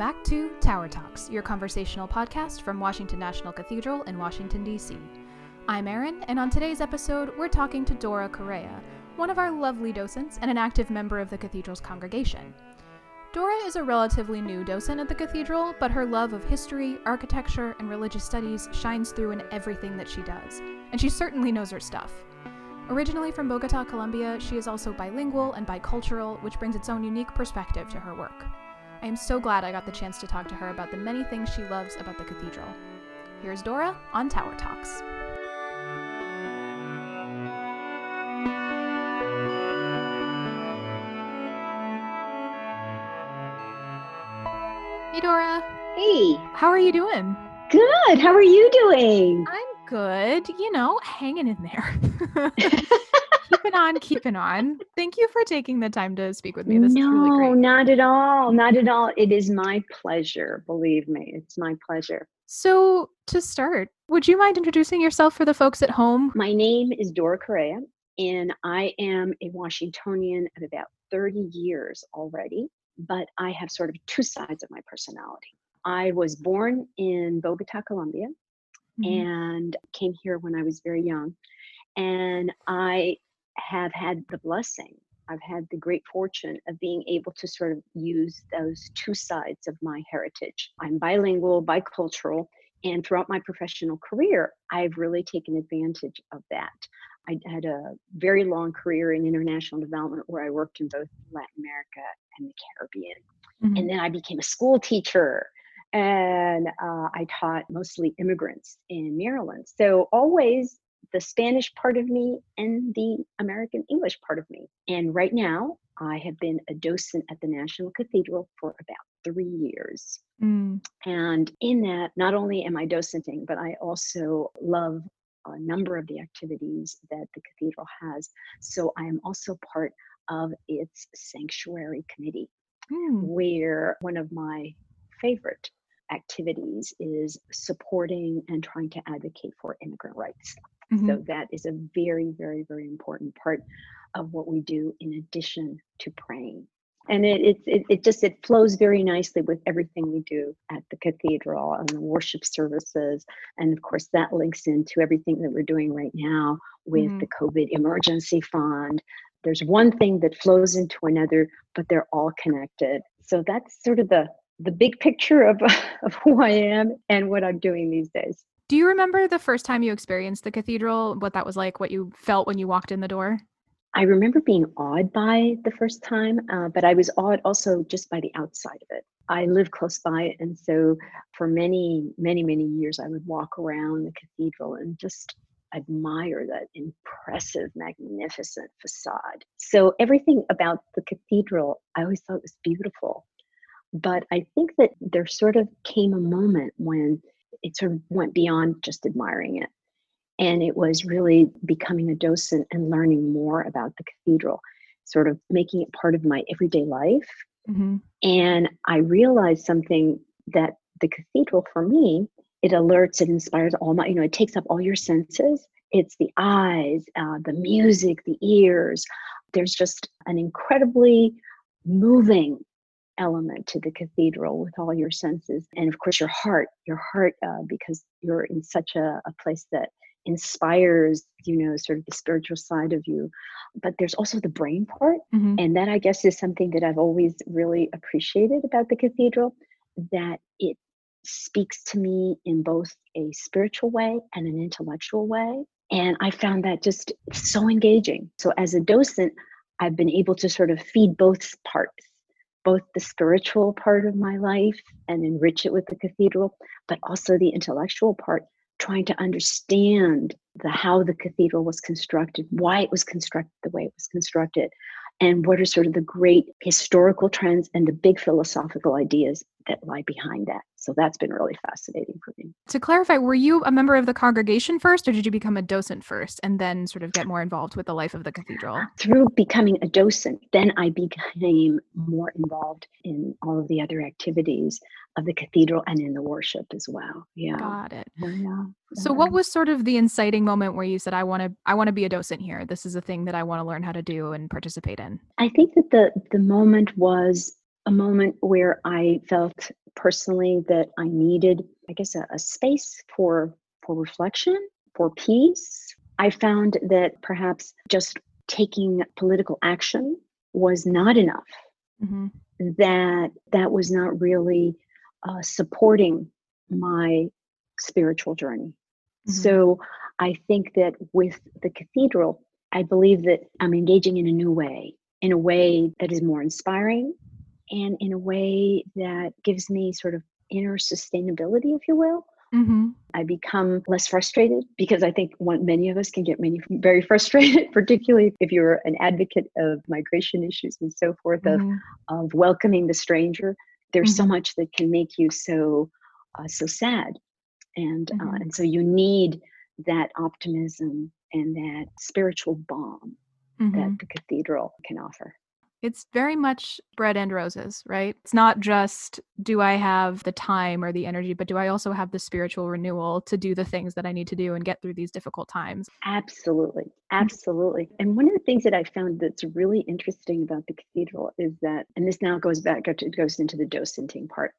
Back to Tower Talks, your conversational podcast from Washington National Cathedral in Washington, D.C. I'm Erin, and on today's episode, we're talking to Dora Correa, one of our lovely docents and an active member of the Cathedral's congregation. Dora is a relatively new docent at the Cathedral, but her love of history, architecture, and religious studies shines through in everything that she does, and she certainly knows her stuff. Originally from Bogota, Colombia, she is also bilingual and bicultural, which brings its own unique perspective to her work. I am so glad I got the chance to talk to her about the many things she loves about the cathedral. Here's Dora on Tower Talks. Hey, Dora. Hey. How are you doing? Good. How are you doing? I'm good. You know, hanging in there. keeping on, keeping on. Thank you for taking the time to speak with me. This no, is really great. No, not at all. Not at all. It is my pleasure. Believe me, it's my pleasure. So, to start, would you mind introducing yourself for the folks at home? My name is Dora Correa, and I am a Washingtonian of about 30 years already, but I have sort of two sides of my personality. I was born in Bogota, Colombia, mm-hmm. and came here when I was very young. And I have had the blessing, I've had the great fortune of being able to sort of use those two sides of my heritage. I'm bilingual, bicultural, and throughout my professional career, I've really taken advantage of that. I had a very long career in international development where I worked in both Latin America and the Caribbean. Mm-hmm. And then I became a school teacher and uh, I taught mostly immigrants in Maryland. So always the Spanish part of me and the American English part of me. And right now, I have been a docent at the National Cathedral for about three years. Mm. And in that, not only am I docenting, but I also love a number of the activities that the cathedral has. So I am also part of its sanctuary committee, mm. where one of my favorite activities is supporting and trying to advocate for immigrant rights. Mm-hmm. So that is a very, very, very important part of what we do in addition to praying. And it, it, it, it just it flows very nicely with everything we do at the cathedral and the worship services. And of course, that links into everything that we're doing right now with mm-hmm. the COVID emergency fund. There's one thing that flows into another, but they're all connected. So that's sort of the the big picture of, of who I am and what I'm doing these days. Do you remember the first time you experienced the cathedral, what that was like, what you felt when you walked in the door? I remember being awed by the first time, uh, but I was awed also just by the outside of it. I live close by, and so for many, many, many years, I would walk around the cathedral and just admire that impressive, magnificent facade. So everything about the cathedral, I always thought was beautiful. But I think that there sort of came a moment when it sort of went beyond just admiring it. And it was really becoming a docent and learning more about the cathedral, sort of making it part of my everyday life. Mm-hmm. And I realized something that the cathedral for me, it alerts, it inspires all my, you know, it takes up all your senses. It's the eyes, uh, the music, the ears. There's just an incredibly moving element to the cathedral with all your senses and of course your heart your heart uh, because you're in such a, a place that inspires you know sort of the spiritual side of you. But there's also the brain part mm-hmm. and that i guess is something that i've always really appreciated about the cathedral that it speaks to me in both a spiritual way and an intellectual way and i found that just so engaging. So as a docent i've been able to sort of feed both parts both the spiritual part of my life and enrich it with the cathedral, but also the intellectual part, trying to understand the how the cathedral was constructed, why it was constructed the way it was constructed, and what are sort of the great historical trends and the big philosophical ideas that lie behind that. So that's been really fascinating for me. To clarify, were you a member of the congregation first, or did you become a docent first and then sort of get more involved with the life of the cathedral? Through becoming a docent, then I became more involved in all of the other activities of the cathedral and in the worship as well. Yeah. Got it. Yeah. So what was sort of the inciting moment where you said I want to I want to be a docent here. This is a thing that I want to learn how to do and participate in? I think that the the moment was a moment where I felt personally that I needed, I guess, a, a space for for reflection, for peace. I found that perhaps just taking political action was not enough. Mm-hmm. That that was not really uh, supporting my spiritual journey. Mm-hmm. So I think that with the cathedral, I believe that I'm engaging in a new way, in a way that is more inspiring and in a way that gives me sort of inner sustainability, if you will. Mm-hmm. I become less frustrated because I think one, many of us can get many very frustrated, particularly if you're an advocate of migration issues and so forth, mm-hmm. of, of welcoming the stranger. There's mm-hmm. so much that can make you so uh, so sad, and uh, mm-hmm. and so you need that optimism and that spiritual balm that mm-hmm. the cathedral can offer. It's very much bread and roses, right? It's not just do I have the time or the energy, but do I also have the spiritual renewal to do the things that I need to do and get through these difficult times? Absolutely. Mm. Absolutely. And one of the things that I found that's really interesting about the cathedral is that, and this now goes back, it goes into the docenting part.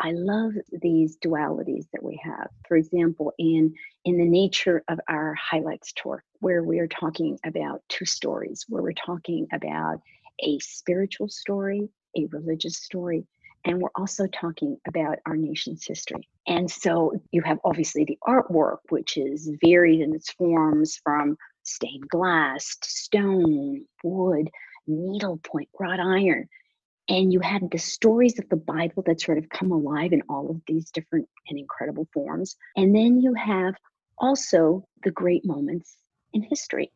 I love these dualities that we have. For example, in in the nature of our highlights tour, where we are talking about two stories, where we're talking about a spiritual story, a religious story, and we're also talking about our nation's history. And so you have obviously the artwork, which is varied in its forms from stained glass to stone, wood, needlepoint, wrought iron. And you had the stories of the Bible that sort of come alive in all of these different and incredible forms. And then you have also the great moments in history.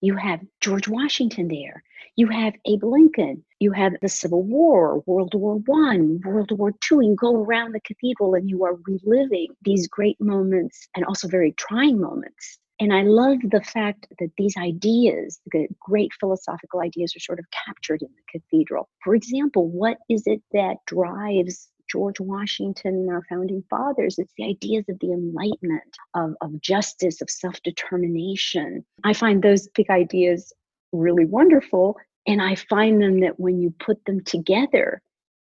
You have George Washington there. You have Abe Lincoln. You have the Civil War, World War One, World War Two. You go around the cathedral and you are reliving these great moments and also very trying moments. And I love the fact that these ideas, the great philosophical ideas, are sort of captured in the cathedral. For example, what is it that drives George Washington and our founding fathers. It's the ideas of the Enlightenment, of, of justice, of self determination. I find those big ideas really wonderful. And I find them that when you put them together,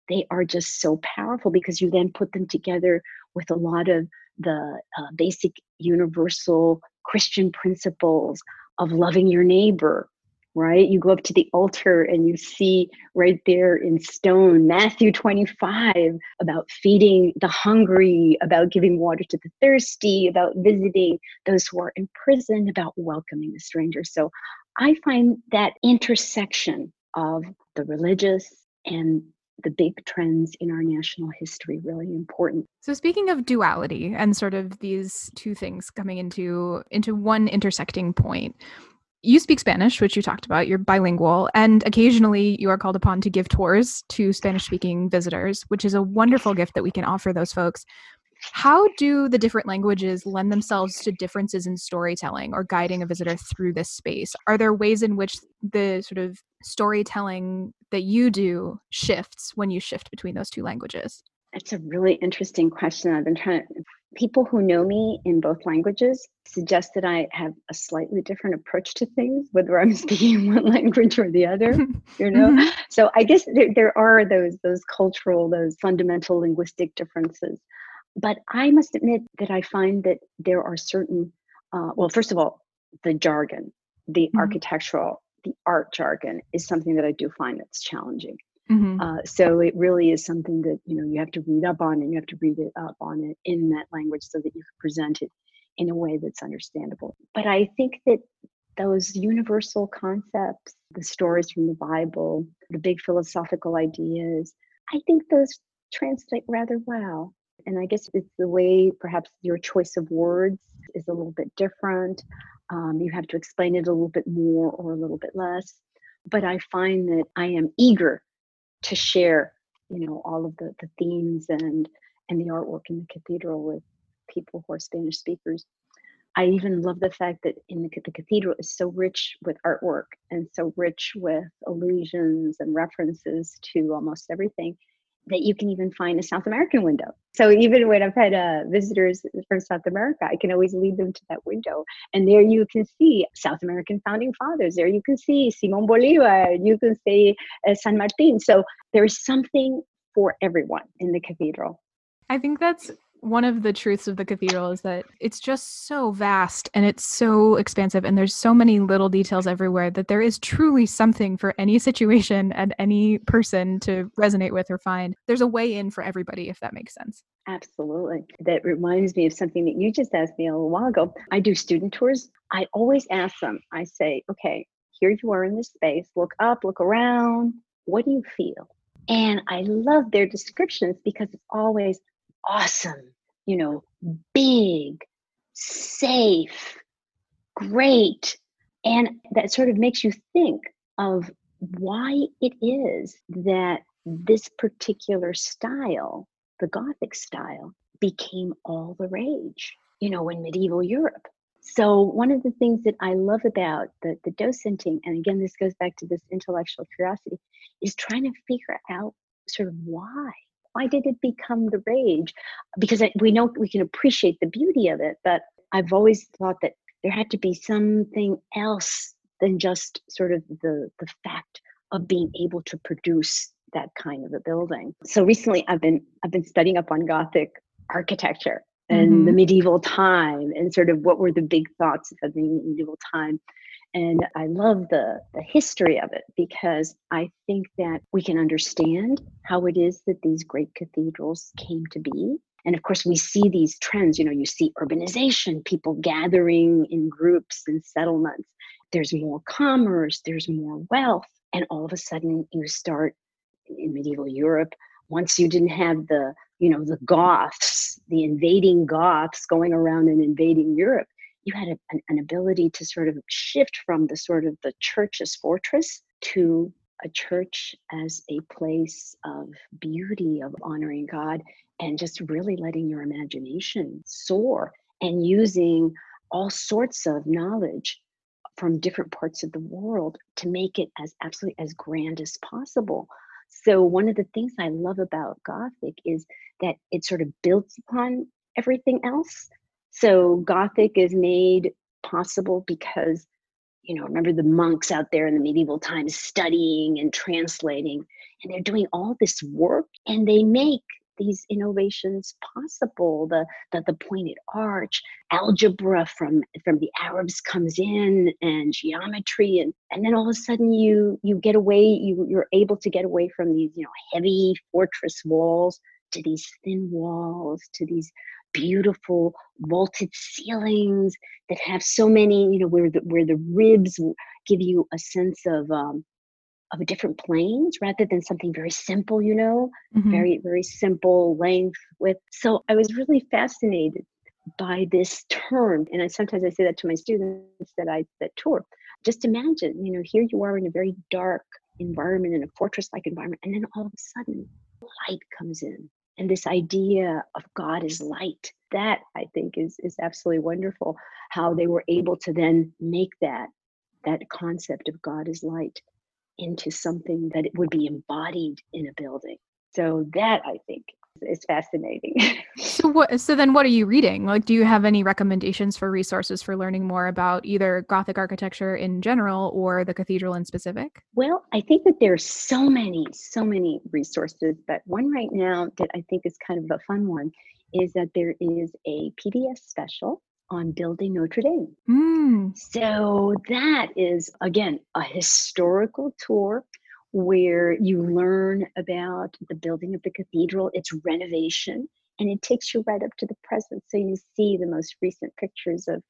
they are just so powerful because you then put them together with a lot of the uh, basic universal Christian principles of loving your neighbor, right? You go up to the altar and you see right there in stone Matthew 25 about feeding the hungry, about giving water to the thirsty, about visiting those who are in prison, about welcoming the stranger. So I find that intersection of the religious and the big trends in our national history really important. So speaking of duality and sort of these two things coming into into one intersecting point, you speak Spanish, which you talked about, you're bilingual, and occasionally you are called upon to give tours to Spanish speaking visitors, which is a wonderful gift that we can offer those folks. How do the different languages lend themselves to differences in storytelling or guiding a visitor through this space? Are there ways in which the sort of storytelling that you do shifts when you shift between those two languages? It's a really interesting question. I've been trying to people who know me in both languages suggest that I have a slightly different approach to things, whether I'm speaking one language or the other. You know, mm-hmm. so I guess there, there are those those cultural, those fundamental linguistic differences. But I must admit that I find that there are certain, uh, well, first of all, the jargon, the mm-hmm. architectural, the art jargon is something that I do find that's challenging. Mm-hmm. Uh, so it really is something that you know you have to read up on and you have to read it up on it in that language so that you can present it in a way that's understandable. But I think that those universal concepts, the stories from the Bible, the big philosophical ideas, I think those translate rather well. And I guess it's the way perhaps your choice of words is a little bit different. Um, you have to explain it a little bit more or a little bit less. But I find that I am eager to share you know all of the, the themes and and the artwork in the cathedral with people who are spanish speakers. I even love the fact that in the, the cathedral is so rich with artwork and so rich with allusions and references to almost everything that you can even find a South American window. So even when I've had uh, visitors from South America, I can always lead them to that window. And there you can see South American founding fathers. There you can see Simon Bolivar. You can see uh, San Martin. So there's something for everyone in the cathedral. I think that's one of the truths of the cathedral is that it's just so vast and it's so expansive and there's so many little details everywhere that there is truly something for any situation and any person to resonate with or find. There's a way in for everybody if that makes sense. Absolutely. That reminds me of something that you just asked me a little while ago. I do student tours. I always ask them i say okay here you are in this space. Look up look around. What do you feel? And i love their descriptions because it's always awesome, you know, big, safe, great. And that sort of makes you think of why it is that this particular style, the Gothic style, became all the rage, you know, in medieval Europe. So, one of the things that I love about the, the docenting, and again, this goes back to this intellectual curiosity, is trying to figure out sort of why why did it become the rage? Because we know we can appreciate the beauty of it, but I've always thought that there had to be something else than just sort of the the fact of being able to produce that kind of a building. So recently I've been I've been studying up on Gothic architecture and mm-hmm. the medieval time and sort of what were the big thoughts of the medieval time and I love the, the history of it because I think that we can understand how it is that these great cathedrals came to be. And of course, we see these trends. You know, you see urbanization, people gathering in groups and settlements. There's more commerce, there's more wealth. And all of a sudden, you start in medieval Europe. Once you didn't have the, you know, the Goths, the invading Goths going around and invading Europe, you had a, an, an ability to sort of shift from the sort of the church as fortress to a church as a place of beauty, of honoring God, and just really letting your imagination soar and using all sorts of knowledge from different parts of the world to make it as absolutely as grand as possible. So, one of the things I love about Gothic is that it sort of builds upon everything else so Gothic is made possible because, you know, remember the monks out there in the medieval times studying and translating, and they're doing all this work and they make these innovations possible the, the the pointed arch algebra from from the arabs comes in and geometry and and then all of a sudden you you get away you you're able to get away from these you know heavy fortress walls to these thin walls to these beautiful vaulted ceilings that have so many, you know, where the where the ribs give you a sense of um, of a different planes rather than something very simple, you know, mm-hmm. very very simple length with. So I was really fascinated by this term, and I sometimes I say that to my students that I that tour. Just imagine, you know, here you are in a very dark environment in a fortress-like environment, and then all of a sudden, light comes in and this idea of God is light. That I think is is absolutely wonderful. How they were able to then make that that concept of God is light into something that it would be embodied in a building. So that I think is fascinating. so what so then what are you reading? Like do you have any recommendations for resources for learning more about either Gothic architecture in general or the cathedral in specific? Well, I think that there's so many, so many resources, but one right now that I think is kind of a fun one is that there is a PBS special on building Notre Dame. Mm. So that is again a historical tour where you learn about the building of the cathedral, its renovation, and it takes you right up to the present. So you see the most recent pictures of,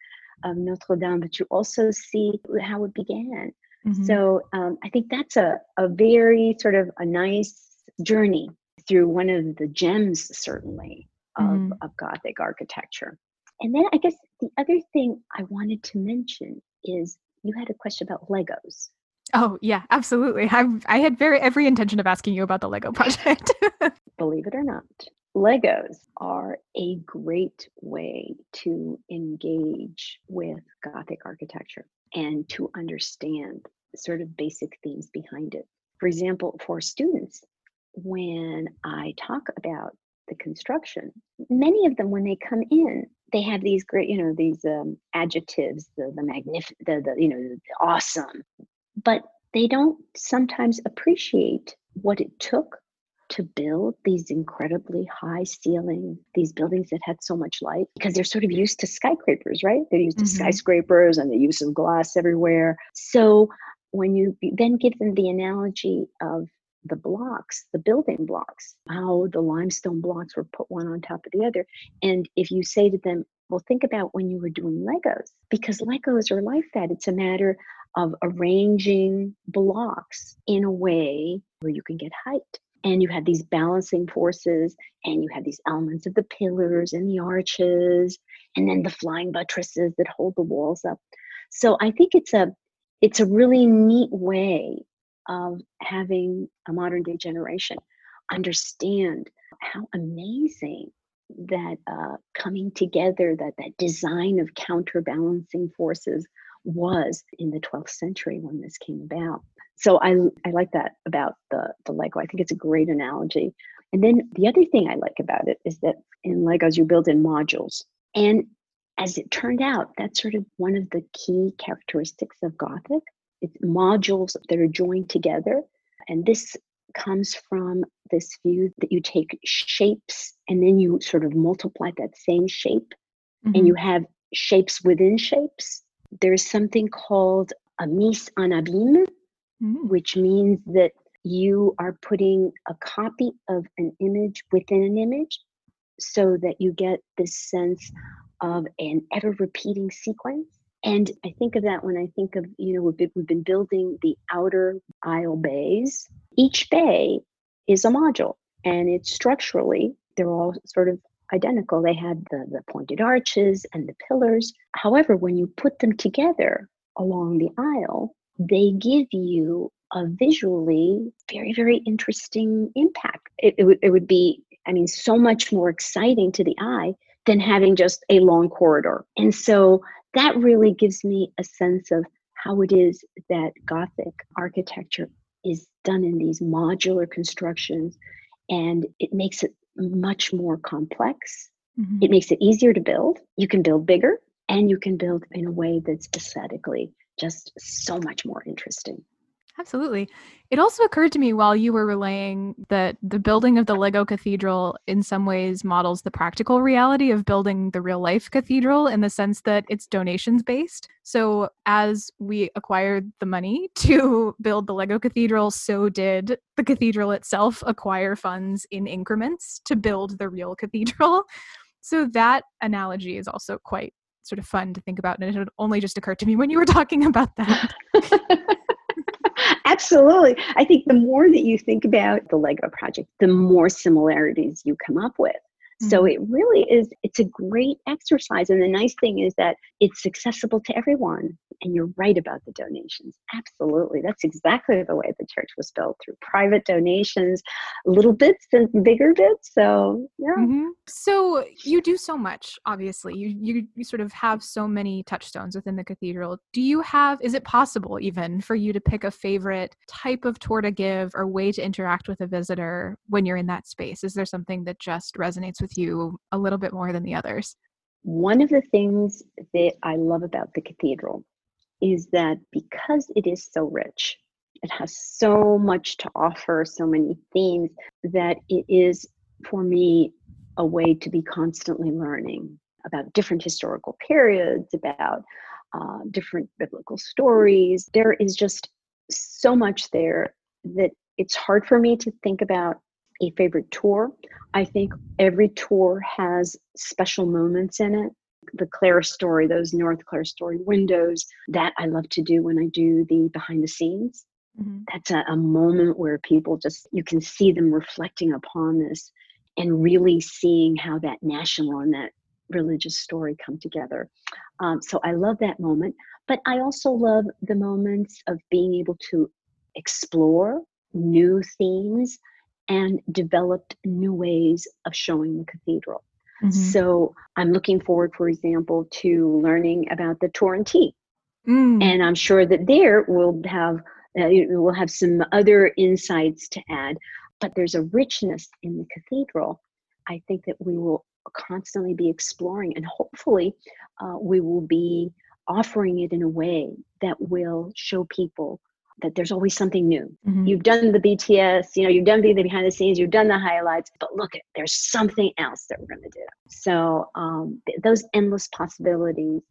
of Notre Dame, but you also see how it began. Mm-hmm. So um, I think that's a, a very sort of a nice journey through one of the gems, certainly, of, mm-hmm. of Gothic architecture. And then I guess the other thing I wanted to mention is you had a question about Legos. Oh yeah, absolutely. I I had very every intention of asking you about the Lego project. Believe it or not, Legos are a great way to engage with Gothic architecture and to understand sort of basic themes behind it. For example, for students, when I talk about the construction, many of them, when they come in, they have these great, you know, these um, adjectives, the the magnificent, the, the you know, the awesome, but they don't sometimes appreciate what it took to build these incredibly high ceiling these buildings that had so much light because they're sort of used to skyscrapers right they're used mm-hmm. to skyscrapers and the use of glass everywhere so when you then give them the analogy of the blocks, the building blocks, how the limestone blocks were put one on top of the other. And if you say to them, well, think about when you were doing Legos, because Legos are like that. It's a matter of arranging blocks in a way where you can get height. And you have these balancing forces, and you have these elements of the pillars and the arches, and then the flying buttresses that hold the walls up. So I think it's a it's a really neat way of having a modern day generation understand how amazing that uh, coming together, that that design of counterbalancing forces was in the 12th century when this came about. So I I like that about the the Lego. I think it's a great analogy. And then the other thing I like about it is that in Legos you build in modules. And as it turned out, that's sort of one of the key characteristics of Gothic. It's modules that are joined together. And this comes from this view that you take shapes and then you sort of multiply that same shape mm-hmm. and you have shapes within shapes. There's something called a mise en abîme, mm-hmm. which means that you are putting a copy of an image within an image so that you get this sense of an ever repeating sequence. And I think of that when I think of, you know, we've been, building the outer aisle bays. Each bay is a module and it's structurally, they're all sort of identical. They had the, the pointed arches and the pillars. However, when you put them together along the aisle, they give you a visually very, very interesting impact. It, it, it would be, I mean, so much more exciting to the eye than having just a long corridor. And so that really gives me a sense of how it is that Gothic architecture is done in these modular constructions. And it makes it much more complex. Mm-hmm. It makes it easier to build. You can build bigger and you can build in a way that's aesthetically just so much more interesting. Absolutely. It also occurred to me while you were relaying that the building of the Lego cathedral in some ways models the practical reality of building the real life cathedral in the sense that it's donations based. So, as we acquired the money to build the Lego cathedral, so did the cathedral itself acquire funds in increments to build the real cathedral. So, that analogy is also quite sort of fun to think about. And it only just occurred to me when you were talking about that. Absolutely. I think the more that you think about the Lego project, the more similarities you come up with. So mm-hmm. it really is, it's a great exercise. And the nice thing is that it's accessible to everyone. And you're right about the donations. Absolutely. That's exactly the way the church was built through private donations, little bits and bigger bits. So, yeah. Mm-hmm. So you do so much, obviously. You, you, you sort of have so many touchstones within the cathedral. Do you have, is it possible even for you to pick a favorite type of tour to give or way to interact with a visitor when you're in that space? Is there something that just resonates with you a little bit more than the others? One of the things that I love about the cathedral is that because it is so rich, it has so much to offer, so many themes, that it is for me a way to be constantly learning about different historical periods, about uh, different biblical stories. There is just so much there that it's hard for me to think about a favorite tour. I think every tour has special moments in it. The clerestory, those North clerestory windows, that I love to do when I do the behind the scenes. Mm-hmm. That's a, a moment where people just, you can see them reflecting upon this and really seeing how that national and that religious story come together. Um, so I love that moment. But I also love the moments of being able to explore new themes and developed new ways of showing the cathedral. Mm-hmm. So I'm looking forward, for example, to learning about the Torrentine. Mm. And I'm sure that there we'll have uh, we'll have some other insights to add. but there's a richness in the cathedral. I think that we will constantly be exploring, and hopefully, uh, we will be offering it in a way that will show people that there's always something new. Mm-hmm. You've done the BTS, you know, you've done the behind the scenes, you've done the highlights, but look, there's something else that we're going to do. So um, th- those endless possibilities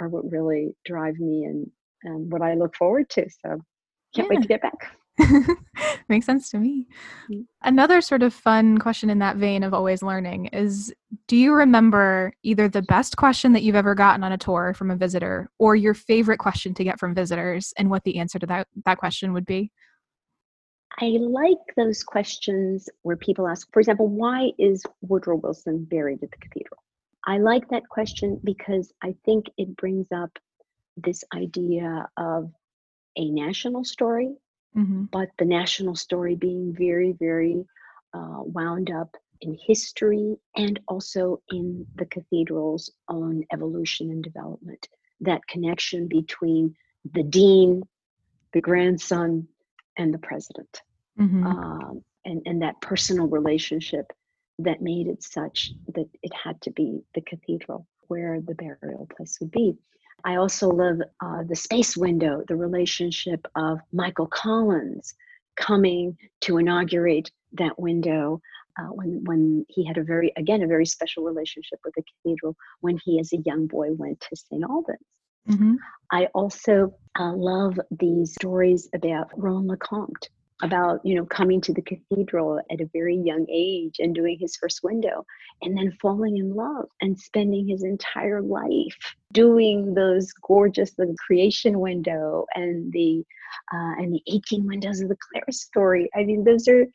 are what really drive me and, and what I look forward to. So can't yeah. wait to get back. Makes sense to me. Mm. Another sort of fun question in that vein of always learning is Do you remember either the best question that you've ever gotten on a tour from a visitor or your favorite question to get from visitors and what the answer to that, that question would be? I like those questions where people ask, for example, why is Woodrow Wilson buried at the cathedral? I like that question because I think it brings up this idea of a national story mm-hmm. but the national story being very, very uh, wound up in history and also in the cathedral's own evolution and development. That connection between the dean, the grandson, and the president, mm-hmm. um, and, and that personal relationship that made it such that it had to be the cathedral where the burial place would be. I also love uh, the space window, the relationship of Michael Collins coming to inaugurate that window uh, when when he had a very again a very special relationship with the cathedral when he as a young boy went to St Albans. Mm-hmm. I also uh, love these stories about Rowan LeCompte about you know coming to the cathedral at a very young age and doing his first window and then falling in love and spending his entire life doing those gorgeous the creation window and the uh, and the 18 windows of the clerestory i mean those are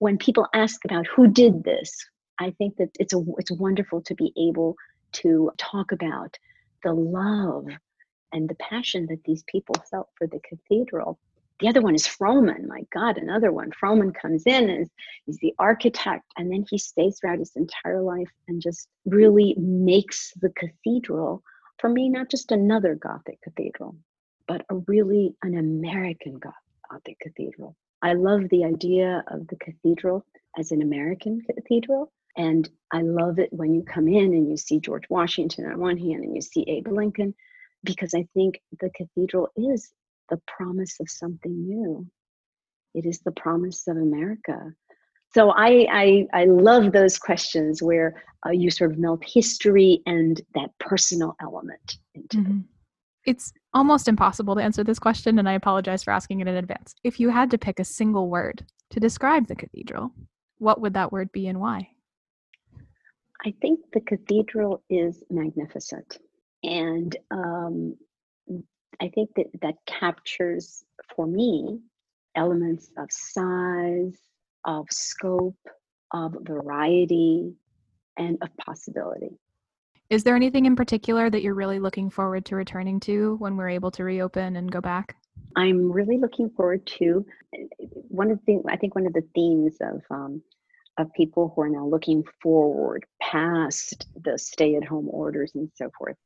when people ask about who did this i think that it's a it's wonderful to be able to talk about the love and the passion that these people felt for the cathedral the other one is Frohman. My God, another one. Frohman comes in and he's the architect, and then he stays throughout his entire life and just really makes the cathedral, for me, not just another Gothic cathedral, but a really an American Gothic cathedral. I love the idea of the cathedral as an American cathedral. And I love it when you come in and you see George Washington on one hand and you see Abe Lincoln, because I think the cathedral is the promise of something new. It is the promise of America. So I I, I love those questions where uh, you sort of melt history and that personal element into mm-hmm. It's almost impossible to answer this question, and I apologize for asking it in advance. If you had to pick a single word to describe the cathedral, what would that word be and why? I think the cathedral is magnificent. And um, I think that that captures for me elements of size, of scope, of variety, and of possibility. Is there anything in particular that you're really looking forward to returning to when we're able to reopen and go back? I'm really looking forward to one of the things, I think one of the themes of um, of people who are now looking forward past the stay at home orders and so forth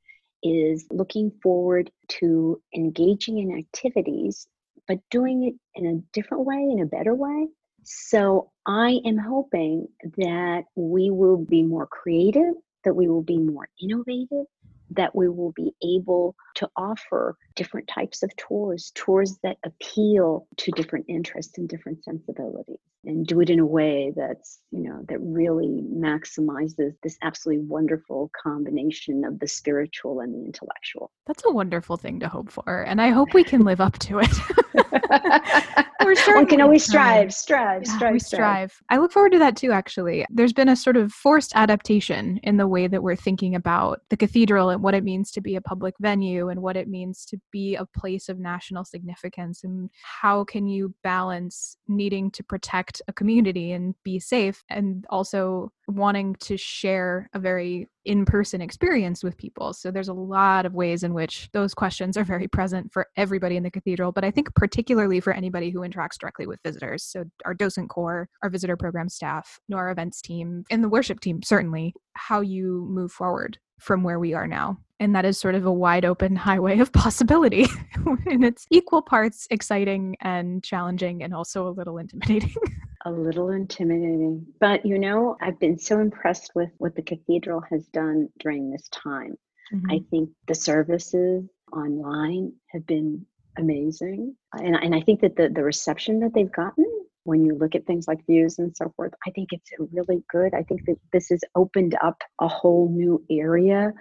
is looking forward to engaging in activities, but doing it in a different way, in a better way. So I am hoping that we will be more creative, that we will be more innovative, that we will be able to offer different types of tours, tours that appeal to different interests and different sensibilities, and do it in a way that's, you know, that really maximizes this absolutely wonderful combination of the spiritual and the intellectual. That's a wonderful thing to hope for, and I hope we can live up to it. One can always strive, strive, yeah, strive, we strive. I look forward to that too, actually. There's been a sort of forced adaptation in the way that we're thinking about the cathedral and what it means to be a public venue and what it means to be a place of national significance and how can you balance needing to protect a community and be safe and also wanting to share a very in person experience with people. So there's a lot of ways in which those questions are very present for everybody in the cathedral, but I think particularly for anybody who interacts directly with visitors. So our docent corps, our visitor program staff, our events team, and the worship team, certainly, how you move forward from where we are now. And that is sort of a wide open highway of possibility. and it's equal parts exciting and challenging and also a little intimidating. a little intimidating. But you know, I've been so impressed with what the cathedral has done during this time. Mm-hmm. I think the services online have been amazing. And, and I think that the, the reception that they've gotten when you look at things like views and so forth, I think it's really good. I think that this has opened up a whole new area,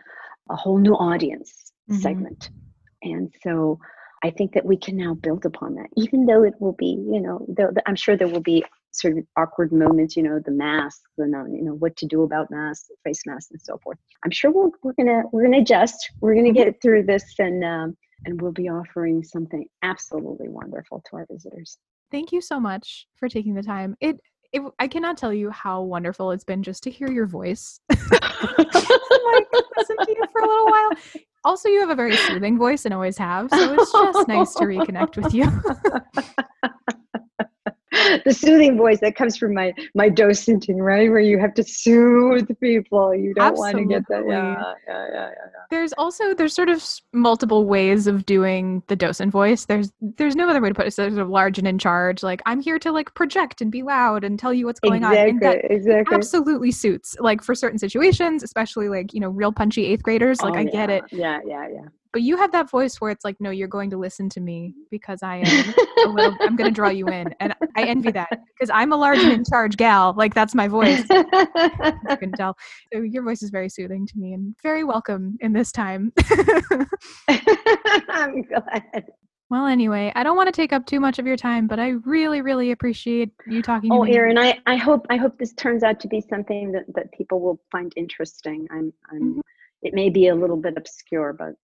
a whole new audience mm-hmm. segment. And so I think that we can now build upon that, even though it will be, you know, there, I'm sure there will be sort of awkward moments, you know, the masks and uh, you know what to do about masks, face masks, and so forth. I'm sure we'll, we're gonna we're gonna adjust. We're gonna mm-hmm. get through this, and um, and we'll be offering something absolutely wonderful to our visitors. Thank you so much for taking the time. It, it I cannot tell you how wonderful it's been just to hear your voice. like listen to you for a little while. Also, you have a very soothing voice and always have, so it's just nice to reconnect with you. the soothing voice that comes from my my docenting, right? Where you have to soothe people. You don't Absolutely. want to get that. Yeah, yeah, yeah, yeah. There's also there's sort of multiple ways of doing the docent voice. There's there's no other way to put it. So there's a large and in charge. Like I'm here to like project and be loud and tell you what's going exactly, on. Exactly. Exactly. Absolutely suits like for certain situations, especially like you know real punchy eighth graders. Like oh, I yeah. get it. Yeah, yeah, yeah but you have that voice where it's like no you're going to listen to me because i am little i'm going to draw you in and i envy that because i'm a large and in charge gal like that's my voice you can tell so your voice is very soothing to me and very welcome in this time i'm glad well, anyway, I don't want to take up too much of your time, but I really, really appreciate you talking. Oh. Erin, I, I hope I hope this turns out to be something that, that people will find interesting. I'm, I'm mm-hmm. it may be a little bit obscure, but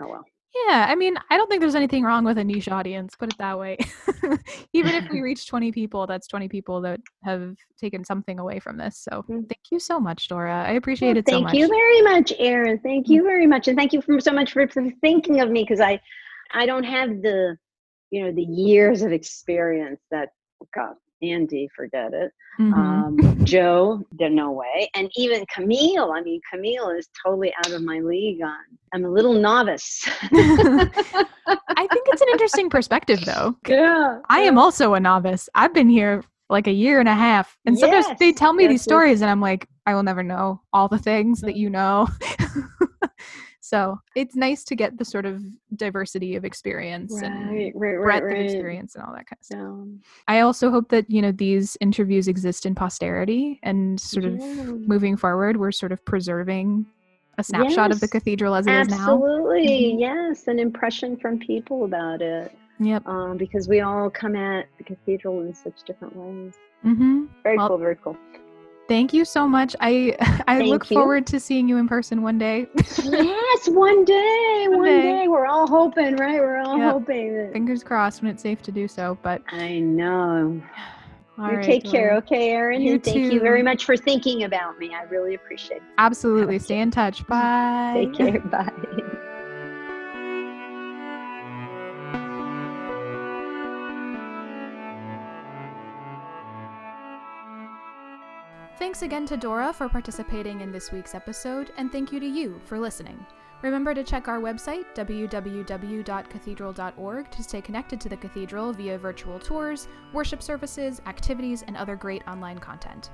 oh well. Yeah, I mean, I don't think there's anything wrong with a niche audience, put it that way. Even if we reach 20 people, that's 20 people that have taken something away from this. So mm-hmm. thank you so much, Dora. I appreciate well, it so much. Thank you very much, Erin. Thank mm. you very much. And thank you for, so much for, for thinking of me because I I don't have the you know the years of experience that God Andy, forget it. Mm-hmm. Um, Joe, no way. And even Camille, I mean, Camille is totally out of my league on. I'm a little novice. I think it's an interesting perspective, though. Yeah. I am also a novice. I've been here like a year and a half. And sometimes yes, they tell me yes, these stories, and I'm like, I will never know all the things that you know. So it's nice to get the sort of diversity of experience right, and right, right, breadth of experience and all that kind of stuff. I also hope that, you know, these interviews exist in posterity and sort yeah. of moving forward, we're sort of preserving a snapshot yes, of the cathedral as it is now. Absolutely. Mm-hmm. Yes. An impression from people about it. Yep. Um, because we all come at the cathedral in such different ways. Mm-hmm. Very well, cool. Very cool. Thank you so much. I I Thank look you. forward to seeing you in person one day. yes, one day, one, one day. day. We're all hoping, right? We're all yep. hoping. That... Fingers crossed when it's safe to do so. But I know. All you right, take well, care, okay, Erin? And thank too. you very much for thinking about me. I really appreciate it. Absolutely. Stay in touch. Mm-hmm. Bye. Take care. Bye. Thanks again to Dora for participating in this week's episode, and thank you to you for listening. Remember to check our website, www.cathedral.org, to stay connected to the cathedral via virtual tours, worship services, activities, and other great online content.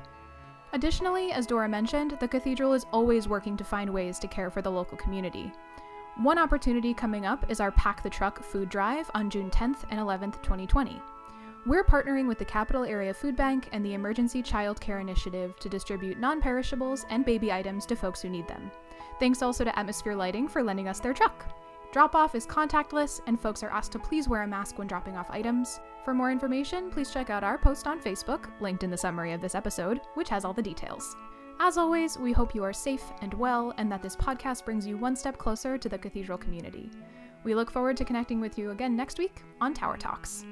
Additionally, as Dora mentioned, the cathedral is always working to find ways to care for the local community. One opportunity coming up is our Pack the Truck food drive on June 10th and 11th, 2020. We're partnering with the Capital Area Food Bank and the Emergency Child Care Initiative to distribute non perishables and baby items to folks who need them. Thanks also to Atmosphere Lighting for lending us their truck. Drop off is contactless, and folks are asked to please wear a mask when dropping off items. For more information, please check out our post on Facebook, linked in the summary of this episode, which has all the details. As always, we hope you are safe and well, and that this podcast brings you one step closer to the Cathedral community. We look forward to connecting with you again next week on Tower Talks.